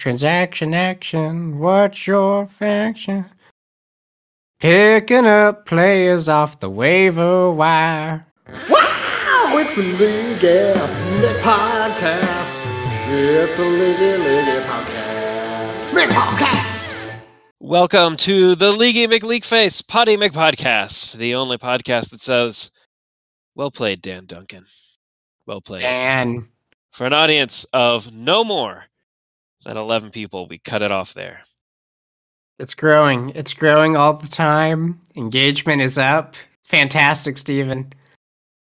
transaction action. What's your faction? Picking up players off the waiver wire. Wow! It's the League Nick Podcast. It's the League League Podcast. Nick Podcast. Welcome to the Leaguey McLeagueface Potty McPodcast, the only podcast that says, "Well played, Dan Duncan. Well played." Dan. For an audience of no more than eleven people, we cut it off there. it's growing. It's growing all the time. Engagement is up. Fantastic, Stephen.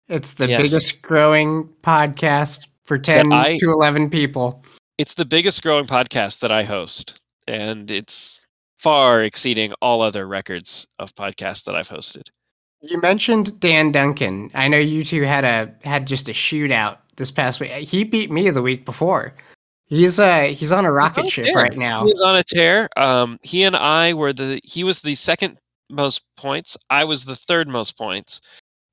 It's the Yes. biggest growing podcast for 10 I- to 11 people. It's the biggest growing podcast that I host, and it's far exceeding all other records of podcasts that I've hosted. You mentioned Dan Duncan. I know you two had a had just a shootout this past week. He beat me the week before. He's uh he's on a rocket on a ship tear. right now. He's on a tear. Um, he and I were the. He was the second most points. I was the third most points.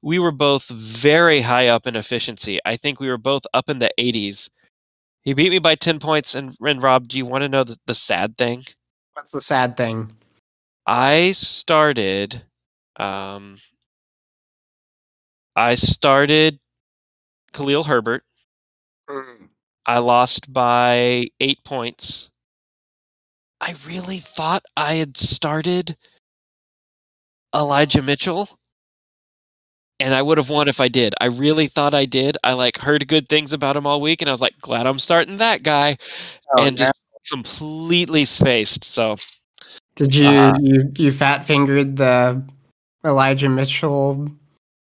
We were both very high up in efficiency. I think we were both up in the 80s. He beat me by 10 points. And, and Rob, do you want to know the, the sad thing? What's the sad thing? I started. Um, I started Khalil Herbert. I lost by eight points. I really thought I had started Elijah Mitchell. And I would have won if I did. I really thought I did. I like heard good things about him all week, and I was like, glad I'm starting that guy. Oh, and just completely spaced. So Did you uh, you you fat fingered the Elijah Mitchell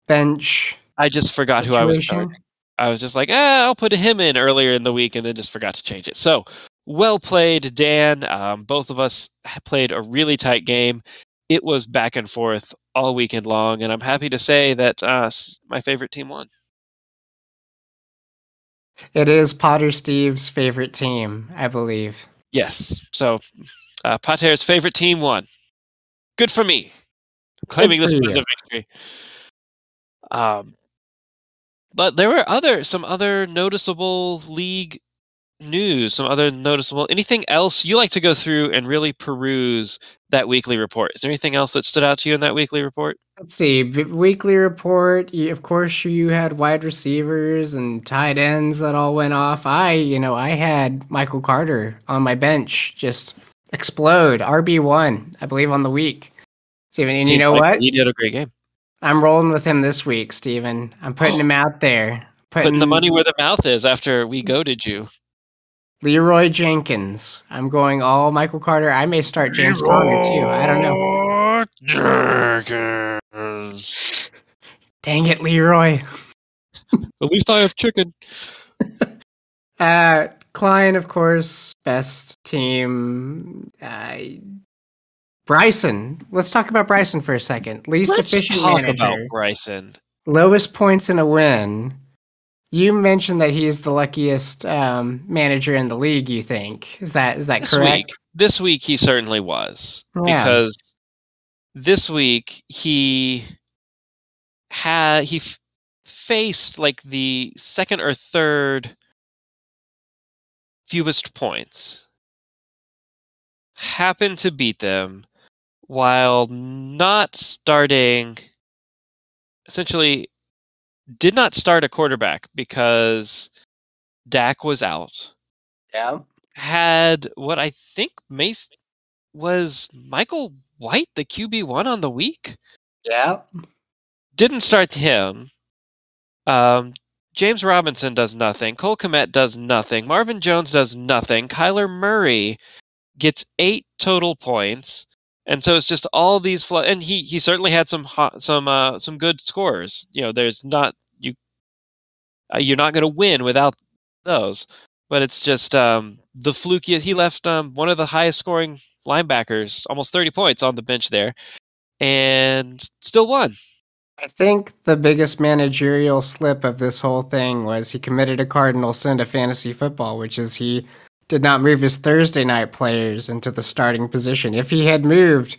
bench I just forgot who I was situation? starting. I was just like, eh, I'll put him in earlier in the week, and then just forgot to change it. So, well played, Dan. Um, both of us played a really tight game. It was back and forth all weekend long, and I'm happy to say that uh, my favorite team won. It is Potter Steve's favorite team, I believe. Yes. So, uh, Pater's favorite team won. Good for me. Claiming this was a victory. Um, but there were other some other noticeable league news, some other noticeable anything else you like to go through and really peruse that weekly report. Is there anything else that stood out to you in that weekly report? Let's see. Weekly report. Of course, you had wide receivers and tight ends that all went off. I, you know, I had Michael Carter on my bench just explode. RB one, I believe, on the week. Steven, and you know like what? He did a great game. I'm rolling with him this week, Steven. I'm putting Oh. him out there. Putting the money where the mouth is after we goaded you. Leroy Jenkins. I'm going all Michael Carter. I may start James Conner too. I don't know. Jenkins. Dang it, Leroy. At least I have chicken. Uh, Klein, of course, best team. Uh, Bryson. Let's talk about Bryson for a second. Least Let's efficient talk manager. about Bryson. Lowest points in a win. You mentioned that he's the luckiest um, manager in the league. You think is that is that This correct? week, this week he certainly was Yeah. because this week he had he f- faced like the second or third fewest points. Happened to beat them while not starting. Essentially, did not start a quarterback because Dak was out Yeah. had what I think Mace was Michael White, the QB one on the week. Yeah. Didn't start him. Um, James Robinson does nothing. Cole Kmet does nothing. Marvin Jones does nothing. Kyler Murray gets eight total points, and so it's just all these. Fl- and he he certainly had some hot, some uh, some good scores. You know, there's not you. Uh, you're not going to win without those, but it's just um, the flukiest. He left um, one of the highest scoring linebackers, almost 30 points on the bench there, and still won. I think the biggest managerial slip of this whole thing was he committed a cardinal sin to fantasy football, which is he did not move his Thursday night players into the starting position. If he had moved,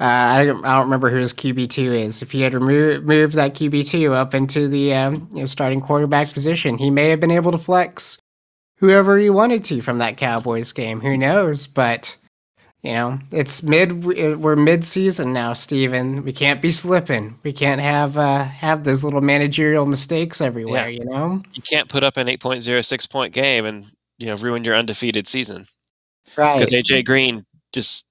uh, I, don't, I don't remember who his QB two is. If he had remo- moved that QB two up into the um, you know starting quarterback position, he may have been able to flex whoever he wanted to from that Cowboys game. Who knows? But you know, it's mid. We're mid season now, Steven. We can't be slipping. We can't have uh, have those little managerial mistakes everywhere. Yeah. You know, You can't put up an 8.06 point game and you know ruin your undefeated season right? because AJ Green just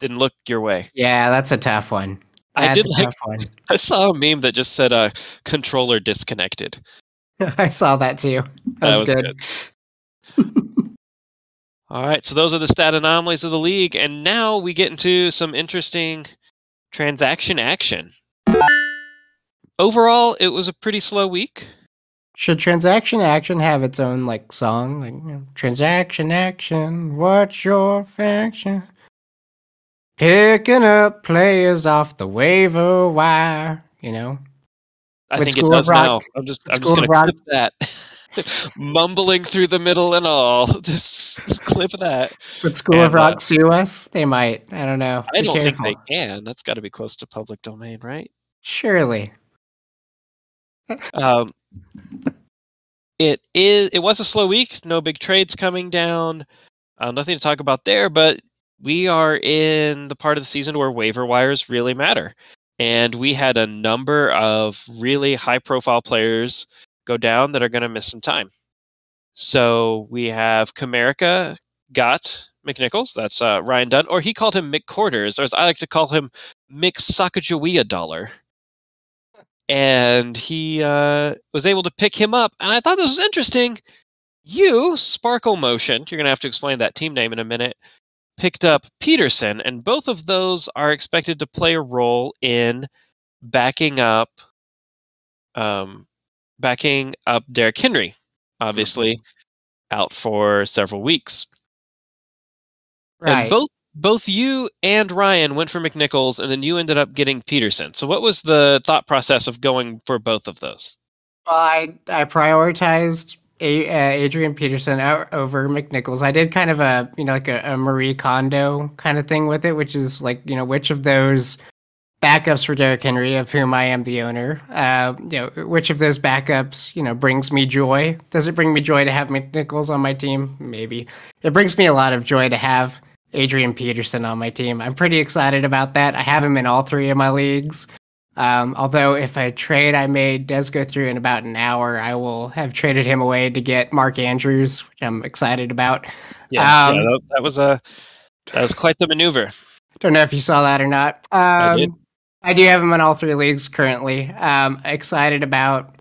didn't look your way. Yeah, that's a tough one. That's I did a like. tough one. I saw a meme that just said uh, "controller disconnected." I saw that too. That, That was, was good. All right, so those are the stat anomalies of the league, and now we get into some interesting transaction action. Overall, it was a pretty slow week. Should transaction action have its own like song? Like you know, transaction action, what's your faction? Picking up players off the waiver wire. You know, I With think School it of does now. Rock- I'm just, I'm just gonna clip that, mumbling through the middle and all. Just clip that. would School of And, uh, Rock sue us? They might. I don't know. I Be don't careful. think they can. That's got to be close to public domain, right? Surely. Um, it is. It was a slow week. No big trades coming down. Uh, nothing to talk about there. But we are in the part of the season where waiver wires really matter, and we had a number of really high-profile players go down that are going to miss some time. So we have Comerica got McNichols. That's uh, Ryan Dunn, or he called him Mick Quarters, or as I like to call him, Mick Sacagawea Dollar and he uh, was able to pick him up. And I thought this was interesting. You, Sparkle Motion, you're going to have to explain that team name in a minute, picked up Peterson, and both of those are expected to play a role in backing up, um, backing up Derrick Henry. Obviously, out for several weeks. Right. And both both you and Ryan went for McNichols, and then you ended up getting Peterson. So, what was the thought process of going for both of those? Well, I I prioritized a, uh, Adrian Peterson over McNichols. I did kind of a you know like a, a Marie Kondo kind of thing with it, which is like you know which of those backups for Derrick Henry, of whom I am the owner, uh, you know which of those backups you know brings me joy. Does it bring me joy to have McNichols on my team? Maybe. It brings me a lot of joy to have Adrian Peterson on my team. I'm pretty excited about that. I have him in all three of my leagues. Um, although if a trade I made does go through in about an hour, I will have traded him away to get Mark Andrews, which I'm excited about. Yeah, Um, yeah that, that was a that was quite the maneuver. Don't know if you saw that or not. Um, I did. I do have him in all three leagues currently. Um, excited about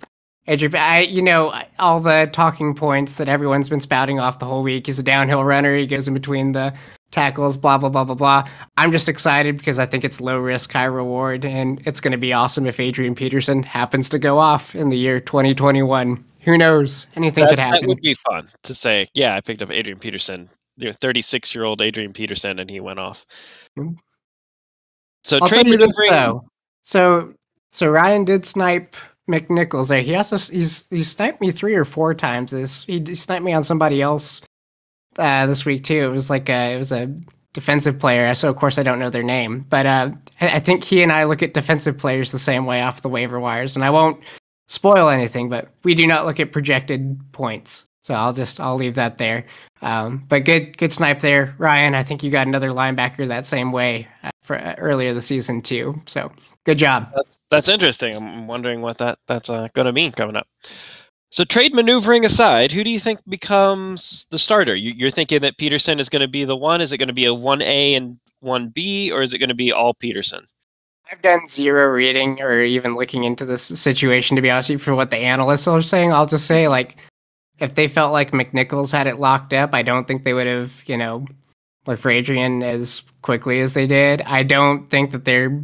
Adrian. I, you know, all the talking points that everyone's been spouting off the whole week. He's a downhill runner. He goes in between the tackles. Blah blah blah blah blah. I'm just excited because I think it's low risk, high reward, and it's going to be awesome if Adrian Peterson happens to go off in the year 2021. Who knows? Anything That, could happen. that would be fun to say. Yeah, I picked up Adrian Peterson, you 36 year old Adrian Peterson, and he went off. Mm. So I'll trade maneuvering. though. So so Ryan did snipe McNichols there. He also he's he sniped me three or four times. This he, he sniped me on somebody else uh, this week too. It was like a, it was a defensive player. So of course I don't know their name, but uh, I, think he and I look at defensive players the same way off the waiver wires. And I won't spoil anything, but we do not look at projected points. So I'll just I'll leave that there. Um, but good good snipe there, Ryan. I think you got another linebacker that same way uh, for uh, earlier the season too. So good job. That's, that's interesting. I'm wondering what that that's uh, going to mean coming up. So trade maneuvering aside, who do you think becomes the starter? You, you're thinking that Peterson is going to be the one. Is it going to be a one A and one B, or is it going to be all Peterson? I've done zero reading or even looking into this situation to be honest for what the analysts are saying. I'll just say like if they felt like McNichols had it locked up, I don't think they would have, you know, like for Adrian as quickly as they did. I don't think that they're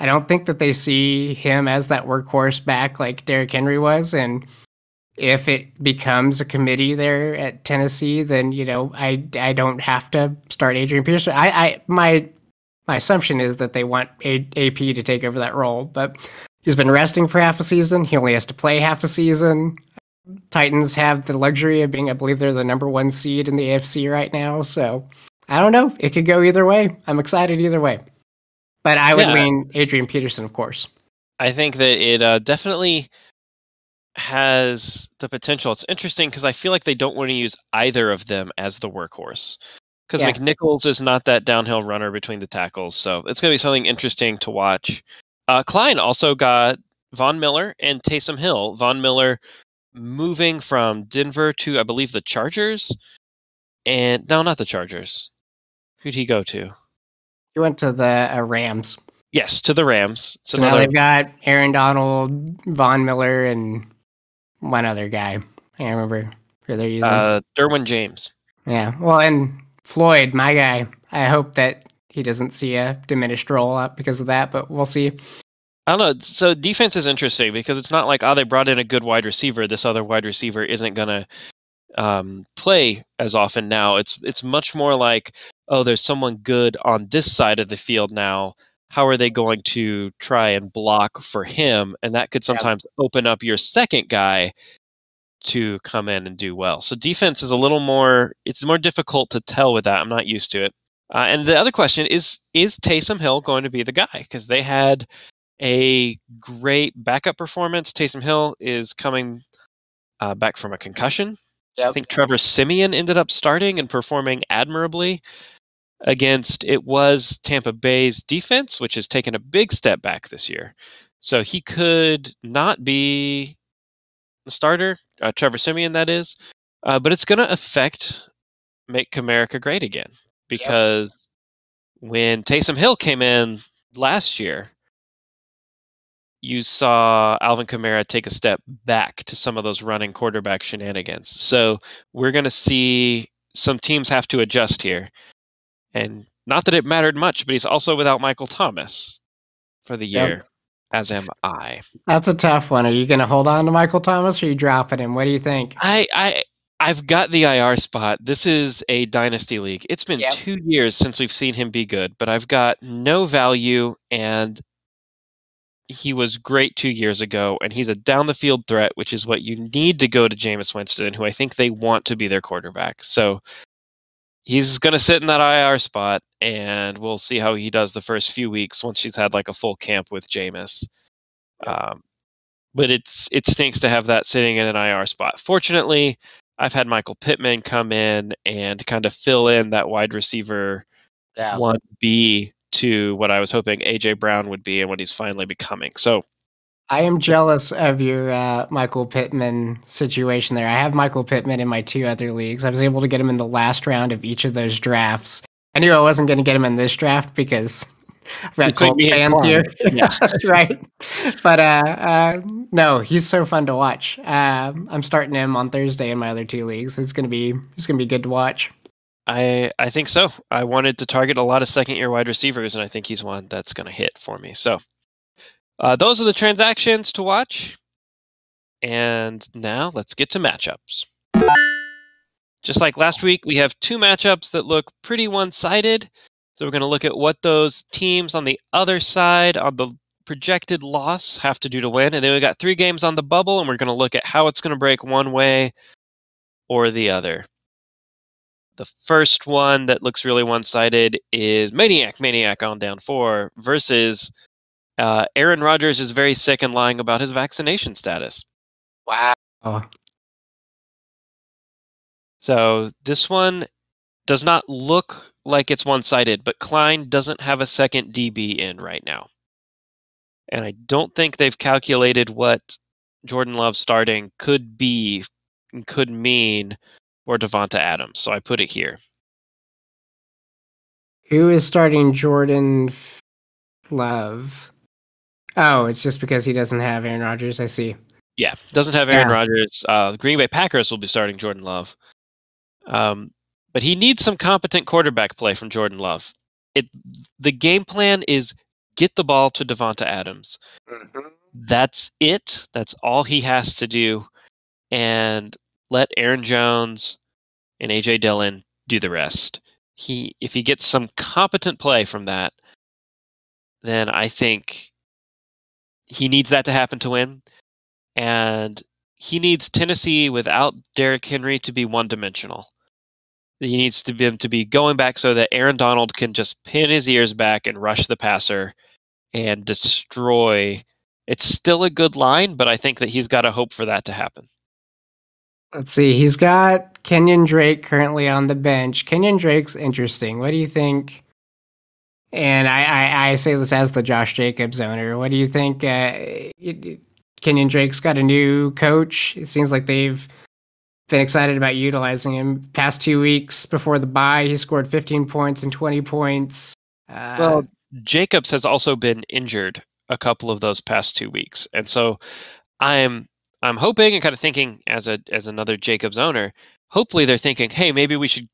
I don't think that they see him as that workhorse back like Derrick Henry was and if it becomes a committee there at Tennessee, then you know I I don't have to start Adrian Peterson. I, I my my assumption is that they want a- AP to take over that role, but he's been resting for half a season. He only has to play half a season. Titans have the luxury of being, I believe, they're the number one seed in the AFC right now. So I don't know. It could go either way. I'm excited either way. But I would Yeah. lean Adrian Peterson, of course. I think that it uh, definitely has the potential. It's interesting because I feel like they don't want to use either of them as the workhorse. Because Yeah. McNichols is not that downhill runner between the tackles, so it's going to be something interesting to watch. Uh, Klein also got Von Miller and Taysom Hill. Von Miller moving from Denver to, I believe, the Chargers, and no, not the Chargers. Who'd he go to? He went to the uh, Rams. Yes, to the Rams. It's So now another they've got Aaron Donald, Von Miller, and one other guy. I can't remember who they're using. uh, Derwin James. yeah. Well, and Floyd, my guy. I hope that he doesn't see a diminished roll up because of that, but we'll see. I don't know. So defense is interesting because it's not like oh they brought in a good wide receiver. This other wide receiver isn't gonna um, play as often now. It's it's much more like oh there's someone good on this side of the field now. How are they going to try and block for him? And that could sometimes open up your second guy to come in and do well. So defense is a little more. It's more difficult to tell with that. I'm not used to it. Uh, and the other question is: Is Taysom Hill going to be the guy? Because they had a great backup performance. Taysom Hill is coming uh, back from a concussion. I think Trevor Siemian ended up starting and performing admirably against it was Tampa Bay's defense, which has taken a big step back this year. So he could not be the starter, uh, Trevor Siemian, that is, uh, but it's going to affect make America great again because when Taysom Hill came in last year, you saw Alvin Kamara take a step back to some of those running quarterback shenanigans. So we're going to see some teams have to adjust here. And not that it mattered much, but he's also without Michael Thomas for the Yep. year, as am I. That's a tough one. Are you going to hold on to Michael Thomas or are you dropping him? What do you think? I, I, I've got the IR spot. This is a dynasty league. It's been Yep. two years since we've seen him be good, but I've got no value, and he was great two years ago, and he's a down the field threat, which is what you need to go to Jameis Winston, who I think they want to be their quarterback. So he's going to sit in that IR spot, and we'll see how he does the first few weeks once he's had like a full camp with Jameis. Um, but it's it stinks to have that sitting in an IR spot. Fortunately, I've had Michael Pittman come in and kind of fill in that wide receiver Yeah. one B to what I was hoping AJ Brown would be and what he's finally becoming. So I am jealous of your uh, Michael Pittman situation there. I have Michael Pittman in my two other leagues. I was able to get him in the last round of each of those drafts. I knew I wasn't going to get him in this draft because I've got Colts fans here. Yeah. right. But uh, uh, no, he's so fun to watch. Uh, I'm starting him on Thursday in my other two leagues. It's gonna be it's gonna be good to watch. I I think so. I wanted to target a lot of second year wide receivers, and I think he's one that's going to hit for me. So uh, those are the transactions to watch. And now let's get to matchups. Just like last week, we have two matchups that look pretty one sided. So we're going to look at what those teams on the other side on the projected loss have to do to win. And then we've got three games on the bubble, and we're going to look at how it's going to break one way or the other. The first one that looks really one sided is Maniac, Maniac on down four versus uh, Aaron Rodgers is very sick and lying about his vaccination status. Wow. So this one does not look like it's one sided, but Klein doesn't have a second DB in right now. And I don't think they've calculated what Jordan Love starting could be and could mean for Davante Adams. So I put it here. Who is starting Jordan Love? Oh, it's just because he doesn't have Aaron Rodgers. I see. Yeah, doesn't have Aaron Yeah. Rodgers. Uh, Green Bay Packers will be starting Jordan Love. Um, but he needs some competent quarterback play from Jordan Love. It the game plan is get the ball to Davante Adams. That's it. That's all he has to do, and let Aaron Jones and AJ Dillon do the rest. He if he gets some competent play from that, then I think he needs that to happen to win and he needs Tennessee without Derrick Henry to be one dimensional. He needs to be to be going back so that Aaron Donald can just pin his ears back and rush the passer and destroy It's still a good line, but I think that he's got to hope for that to happen. Let's see. He's got Kenyon Drake currently on the bench. Kenyon Drake's interesting. What do you think? And I, I, I say this as the Josh Jacobs owner. What do you think? Uh, Kenyon Drake's got a new coach. It seems like they've been excited about utilizing him. Past two weeks before the bye, he scored 15 points and 20 points. Uh, Well, Jacobs has also been injured a couple of those past two weeks, and so I'm I'm hoping and kind of thinking as a as another Jacobs owner, hopefully they're thinking, hey, maybe we should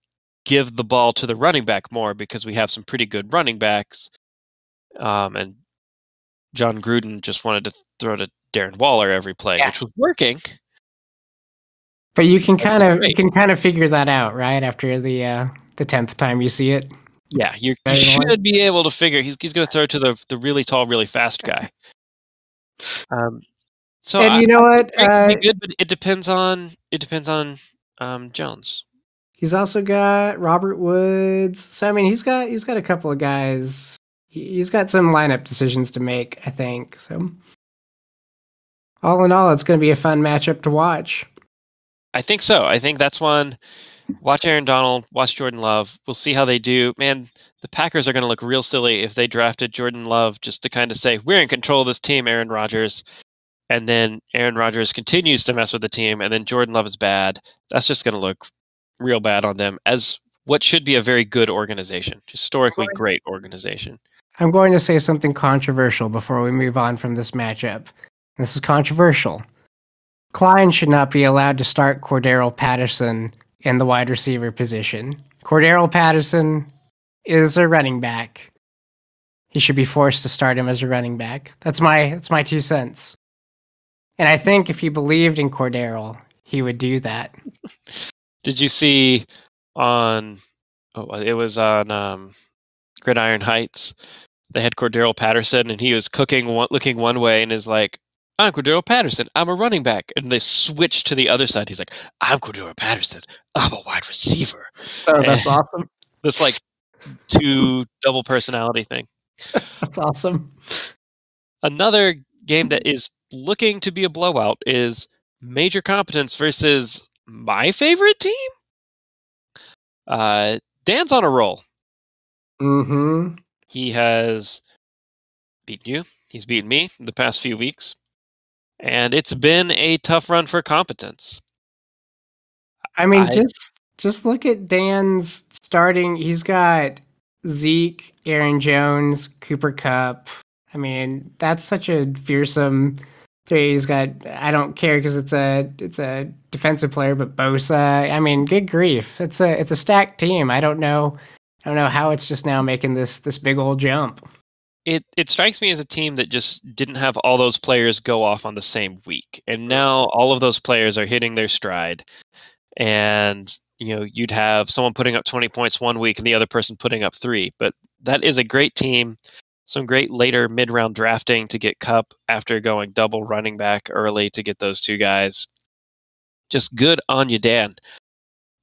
give the ball to the running back more because we have some pretty good running backs. Um, and Jon Gruden just wanted to throw to Darren Waller every play, Yeah. which was working. but you can kind of you can kind of figure that out, right? After the uh, the tenth time you see it. Yeah, you, you Very well. should be able to figure he's he's going to throw to the the really tall, really fast guy. Um, so and I- you know what? Uh, good, but it depends on it depends on um, Jones. He's also got Robert Woods. So I mean, he's got he's got a couple of guys. He- He's got some lineup decisions to make, I think. So all in all, it's going to be a fun matchup to watch. I think so. I think that's one. Watch Aaron Donald. Watch Jordan Love. We'll see how they do. Man, the Packers are going to look real silly if they drafted Jordan Love just to kind of say we're in control of this team, Aaron Rodgers, and then Aaron Rodgers continues to mess with the team, and then Jordan Love is bad. That's just going to look real bad on them as what should be a very good organization, historically great organization. I'm going to say something controversial before we move on from this matchup. This is controversial. Klein should not be allowed to start Cordarrelle Patterson in the wide receiver position. Cordarrelle Patterson is a running back. He should be forced to start him as a running back. That's my that's my two cents. And I think if he believed in Cordarrelle, he would do that. Did you see on? Oh, it was on um, Gridiron Heights. They had Cordarrelle Patterson, and he was cooking, one, looking one way, and is like, "I'm Cordarrelle Patterson. I'm a running back." And they switched to the other side. He's like, "I'm Cordarrelle Patterson. I'm a wide receiver." Oh, that's awesome. This like two double personality thing. That's awesome. Another game that is looking to be a blowout is Major Competence versus my favorite team. Uh, Dan's on a roll. Mm-hmm. He has beaten you. He's beaten me the past few weeks. And it's been a tough run for competence. I mean, I- just just look at Dan's starting. He's got Zeke, Aaron Jones, Cooper Kupp. I mean, that's such a fearsome three. He's got. I don't care because it's a it's a defensive player, but Bosa. I mean, good grief! It's a it's a stacked team. I don't know. I don't know how it's just now making this this big old jump. It it strikes me as a team that just didn't have all those players go off on the same week. And now all of those players are hitting their stride. And you know, you'd have someone putting up 20 points one week and the other person putting up 3, but that is a great team. Some great later mid-round drafting to get Kupp after going double running back early to get those two guys. Just good on you, Dan.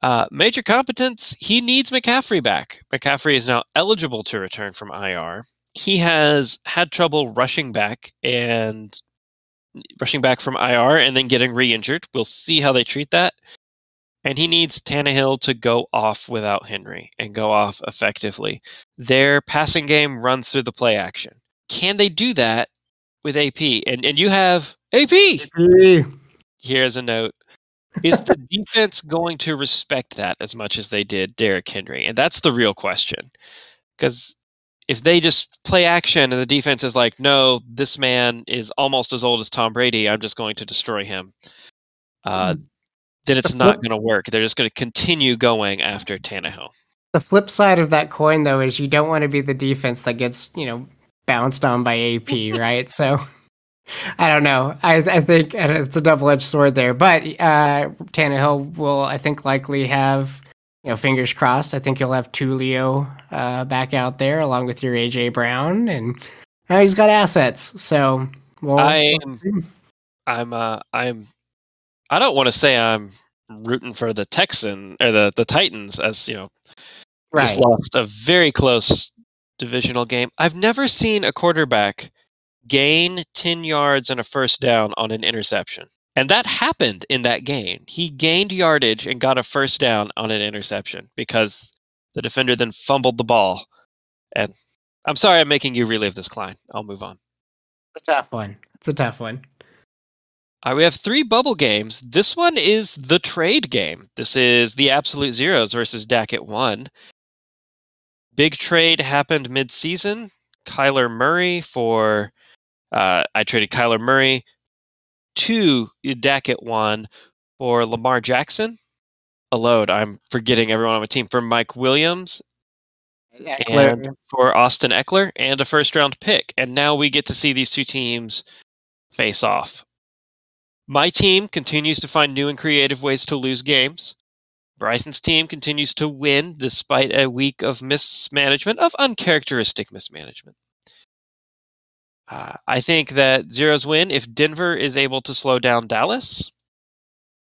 Uh, major competence, he needs McCaffrey back. McCaffrey is now eligible to return from IR. He has had trouble rushing back and rushing back from IR and then getting re injured. We'll see how they treat that. And he needs Tannehill to go off without Henry and go off effectively. Their passing game runs through the play action. Can they do that with AP? And and you have AP. Here's a note. Is the defense going to respect that as much as they did Derrick Henry? And that's the real question. Because if they just play action and the defense is like, no, this man is almost as old as Tom Brady, I'm just going to destroy him, uh, then it's The not going to work. They're just going to continue going after Tannehill. The flip side of that coin, though, is you don't want to be the defense that gets, you know, bounced on by AP, right? So I don't know. I, I think it's a double edged sword there. But uh, Tannehill will, I think, likely have, you know, fingers crossed. I think you'll have Julio uh, back out there along with your AJ Brown, and uh, he's got assets. So we'll, I'm- I'm uh I'm I don't want to say I'm rooting for the Texan or the the Titans as you know just right. lost a very close divisional game. I've never seen a quarterback gain 10 yards and a first down on an interception. And that happened in that game. He gained yardage and got a first down on an interception because the defender then fumbled the ball. And I'm sorry I'm making you relive this, Klein. I'll move on. It's a tough one. It's a tough one. Right, we have three bubble games. This one is the trade game. This is the Absolute Zeros versus Dak at one. Big trade happened mid-season. Kyler Murray for uh, I traded Kyler Murray to Dak at one for Lamar Jackson. A load. I'm forgetting everyone on my team for Mike Williams and for Austin Ekeler and a first round pick. And now we get to see these two teams face off. My team continues to find new and creative ways to lose games. Bryson's team continues to win despite a week of mismanagement, of uncharacteristic mismanagement. Uh, I think that Zeros win if Denver is able to slow down Dallas.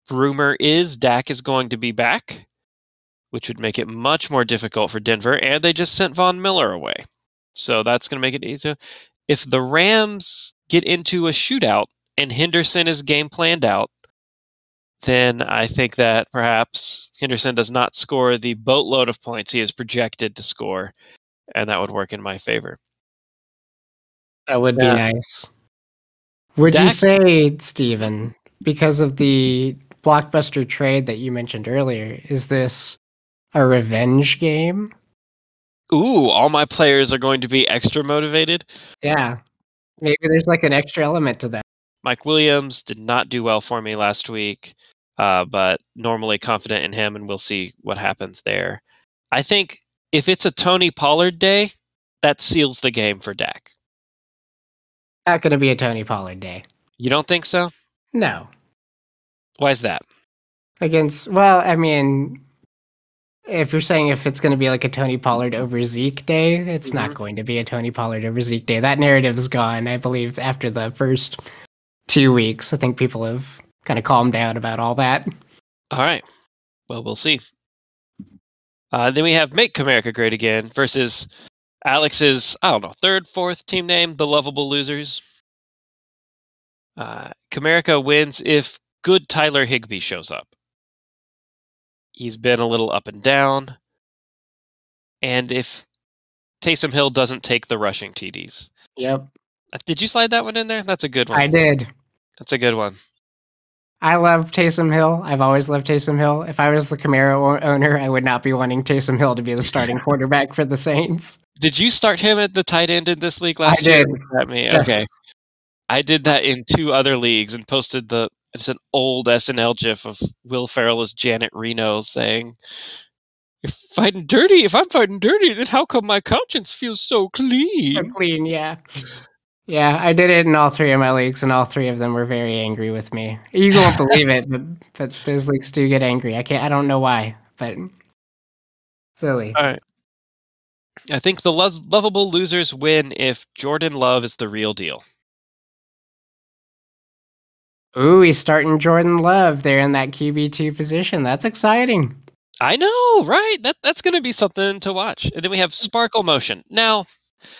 Rumor is Dak is going to be back, which would make it much more difficult for Denver, and they just sent Von Miller away. So that's going to make it easier. If the Rams get into a shootout and Henderson is game planned out, then I think that perhaps Henderson does not score the boatload of points he is projected to score, and that would work in my favor. That would Yeah. be nice. Would you say, Steven, because of the blockbuster trade that you mentioned earlier, is this a revenge game? Ooh, all my players are going to be extra motivated. Yeah. Maybe there's like an extra element to that. Mike Williams did not do well for me last week, uh, but normally confident in him, and we'll see what happens there. I think if it's a Tony Pollard day, that seals the game for Dak. Not going to be a Tony Pollard day. You don't think so? No. Why is that? Against, well, I mean, if you're saying if it's going to be like a Tony Pollard over Zeke day, it's not Mhm. going to be a Tony Pollard over Zeke day. That narrative is gone, I believe, after the first two weeks. I think people have kind of calmed down about all that. All right. Well, we'll see. Uh, then we have Make America Great Again versus Alex's, I don't know, third, fourth team name, the Lovable Losers. Uh, Comerica wins if good Tyler Higbee shows up. He's been a little up and down. And if Taysom Hill doesn't take the rushing TDs. Yep. Uh, Did you slide that one in there? That's a good one. I did. That's a good one. I love Taysom Hill. I've always loved Taysom Hill. If I was the Kamara owner, I would not be wanting Taysom Hill to be the starting quarterback for the Saints. Did you start him at the tight end in this league last year? I year? did. That me? Yes. Okay. I did that in two other leagues and posted the it's an old SNL gif of Will Ferrell as Janet Reno saying, "If fighting dirty, if I'm fighting dirty, then how come my conscience feels so clean?" clean, yeah. Yeah, I did it in all three of my leagues, and all three of them were very angry with me. You won't believe it, but but those leagues do get angry. I can't. I don't know why, but silly. All right. I think the lo- lovable losers win if Jordan Love is the real deal. Ooh, he's starting Jordan Love there in that QB two position. That's exciting. I know, right? That that's going to be something to watch. And then we have Sparkle Motion. Now,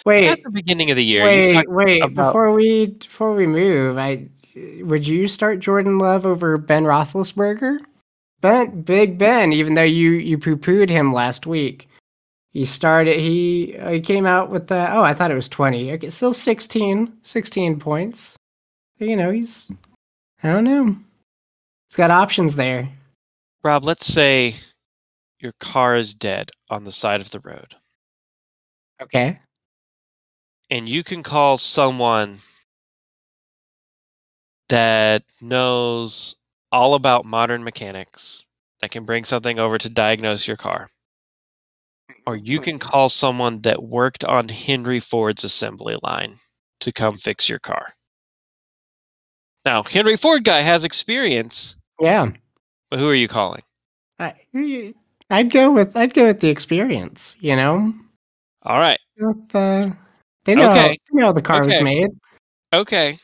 Wait, at the beginning of the year, wait, wait! about- Before we before we move, I would you start Jordan Love over Ben Roethlisberger? Ben, Big Ben, even though you you poo pooed him last week, he started. He he came out with the oh I thought it was twenty. Okay, still 16, 16 points. You know he's I don't know. He's got options there. Rob, let's say your car is dead on the side of the road, Okay. And you can call someone that knows all about modern mechanics that can bring something over to diagnose your car. Or you can call someone that worked on Henry Ford's assembly line to come fix your car. Now, Henry Ford guy has experience, Yeah. but who are you calling? I, I'd go with I'd go with the experience. You know. All right. With, uh, they know Okay. they know how the car was made. Okay.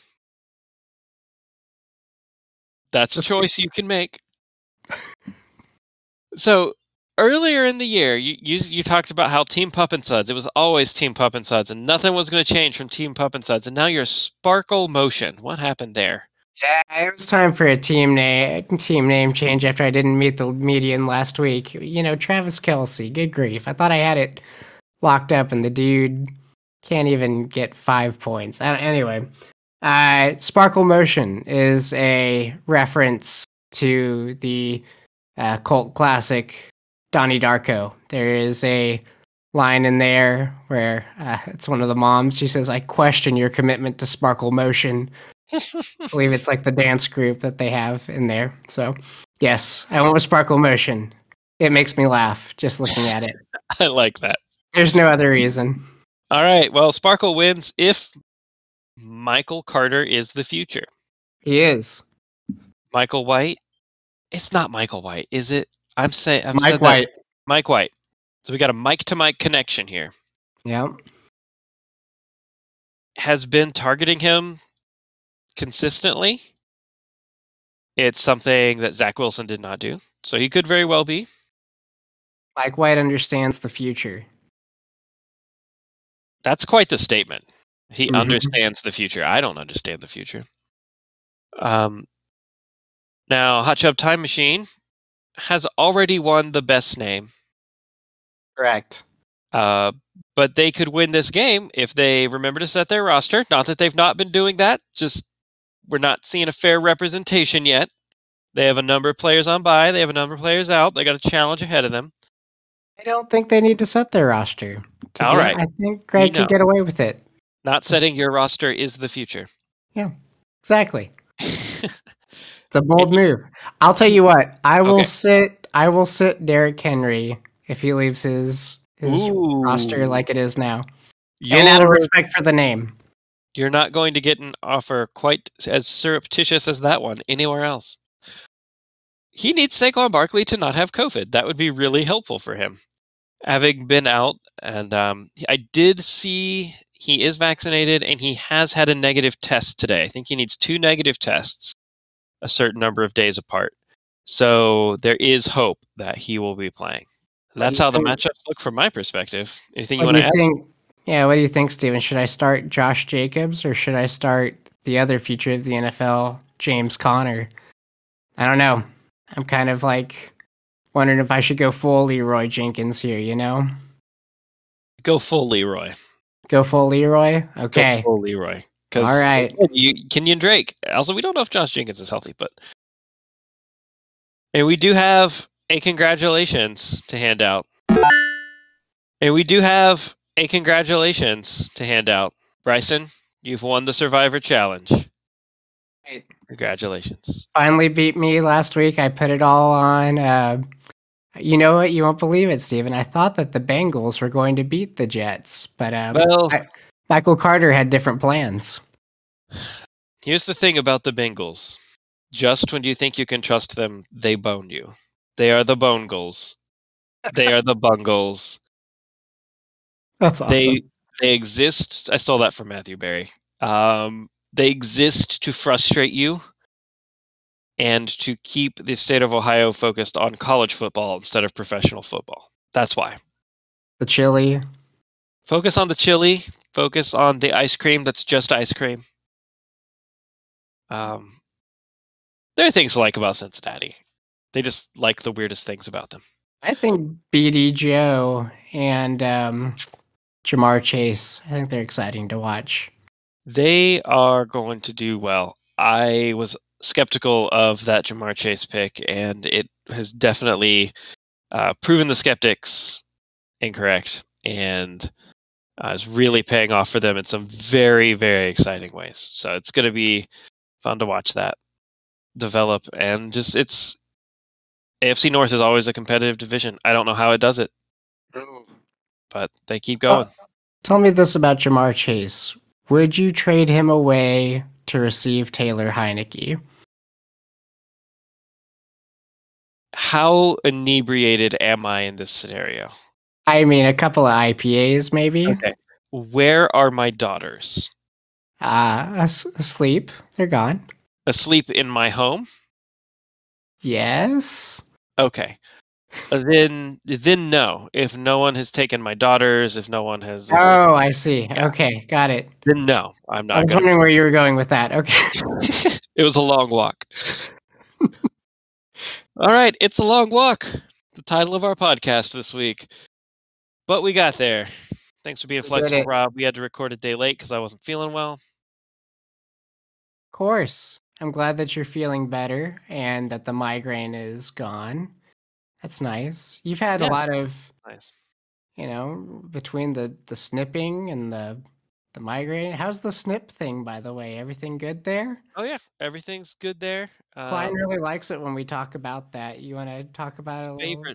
That's a choice you can make. So, earlier in the year, you, you you talked about how Team Pup and Suds. It was always Team Pup and Suds, and nothing was going to change from Team Pup and Suds. And now you're Sparkle Motion. What happened there? Yeah, it was time for a team name team name change after I didn't meet the median last week. You know, Travis Kelce. Good grief! I thought I had it locked up, and the dude can't even get five points. Uh, anyway, uh, Sparkle Motion is a reference to the uh, cult classic Donnie Darko. There is a line in there where uh, it's one of the moms. She says, "I question your commitment to Sparkle Motion." I believe it's like the dance group that they have in there. So, yes, I went with Sparkle Motion. It makes me laugh just looking at it. I like that. There's no other reason. All right. Well, Sparkle wins if Michael Carter is the future. He is. Michael White. It's not Michael White, is it? I'm saying I'm Mike White. Mike White. So we got a mic to mic connection here. Yeah. Has been targeting him consistently. It's something that Zach Wilson did not do. So he could very well be. Mike White understands the future. That's quite the statement. He Mhm. understands the future. I don't understand the future. Um, now, Hot Chub Time Machine has already won the best name, Correct. uh, but they could win this game if they remember to set their roster. Not that they've not been doing that, just we're not seeing a fair representation yet. They have a number of players on by, they have a number of players out. They got a challenge ahead of them. I don't think they need to set their roster. All right. I think Greg can get away with it. Not setting your roster is the future. Yeah, exactly. It's a bold move. I'll tell you what. I will Okay. sit. I will sit Derrick Henry if he leaves his his roster like it is now, and out of respect for the name. You're not going to get an offer quite as surreptitious as that one anywhere else. He needs Saquon Barkley to not have COVID. That would be really helpful for him. Having been out, and um, I did see he is vaccinated and he has had a negative test today. I think he needs two negative tests a certain number of days apart. So there is hope that he will be playing. That's how the matchups look from my perspective. Anything you What want to add? think? Yeah, what do you think, Steven? Should I start Josh Jacobs or should I start the other future of the NFL, James Conner? I don't know. I'm kind of like wondering if I should go full Leroy Jenkins here. You know, Go full Leroy. go full Leroy. Okay. Go full Leroy. All right. You, Kenyon Drake. Also, we don't know if Josh Jenkins is healthy, but and we do have a congratulations to hand out. And we do have a congratulations to hand out. Bryson, you've won the Survivor Challenge. Right. Congratulations. Finally beat me last week. I put it all on. Uh, you know what? You won't believe it, Steven. I thought that the Bengals were going to beat the Jets, but um, Well, I- Michael Carter had different plans. here's the thing about the Bengals. Just when you think you can trust them, they bone you. They are the Bongles. They are the Bungles. That's awesome. they they exist i stole that from matthew berry um, they exist to frustrate you and to keep the state of ohio focused on college football instead of professional football that's why the chili. focus on the chili focus on the ice cream that's just ice cream um, there are things to like about cincinnati they just like the weirdest things about them I think BD Joe and um, Ja'Marr Chase. I think they're exciting to watch. They are going to do well. I was skeptical of that Ja'Marr Chase pick, and it has definitely uh, proven the skeptics incorrect, and uh, is really paying off for them in some very, very exciting ways. So it's going to be fun to watch that develop, and just it's AFC North is always a competitive division. I don't know how it does it, but they keep going. Tell me this about Ja'Marr Chase. Would you trade him away to receive Taylor Heinicke? How inebriated am I in this scenario? I mean, a couple of IPAs, maybe. Okay. Where are my daughters? Uh, as- asleep. They're gone. Asleep in my home? Yes. Okay. Then then no. If no one has taken my daughters, if no one has, uh, Oh, I see. Yeah. Okay, got it. then no, I'm not I was gonna. wondering where you were going with that. Okay. it was a long walk. All right, it's a long walk. The title of our podcast this week, but we got there. Thanks for being We flexible. Rob. We had to record a day late because I wasn't feeling well. Of course. I'm glad that you're feeling better and that the migraine is gone. That's nice. You've had Yeah. a lot of, Nice. you know, between the the snipping and the the migraine. How's the snip thing, by the way? Everything good there? Oh yeah, everything's good there. Klein Um, really likes it when we talk about that. You want to talk about it a little? favorite?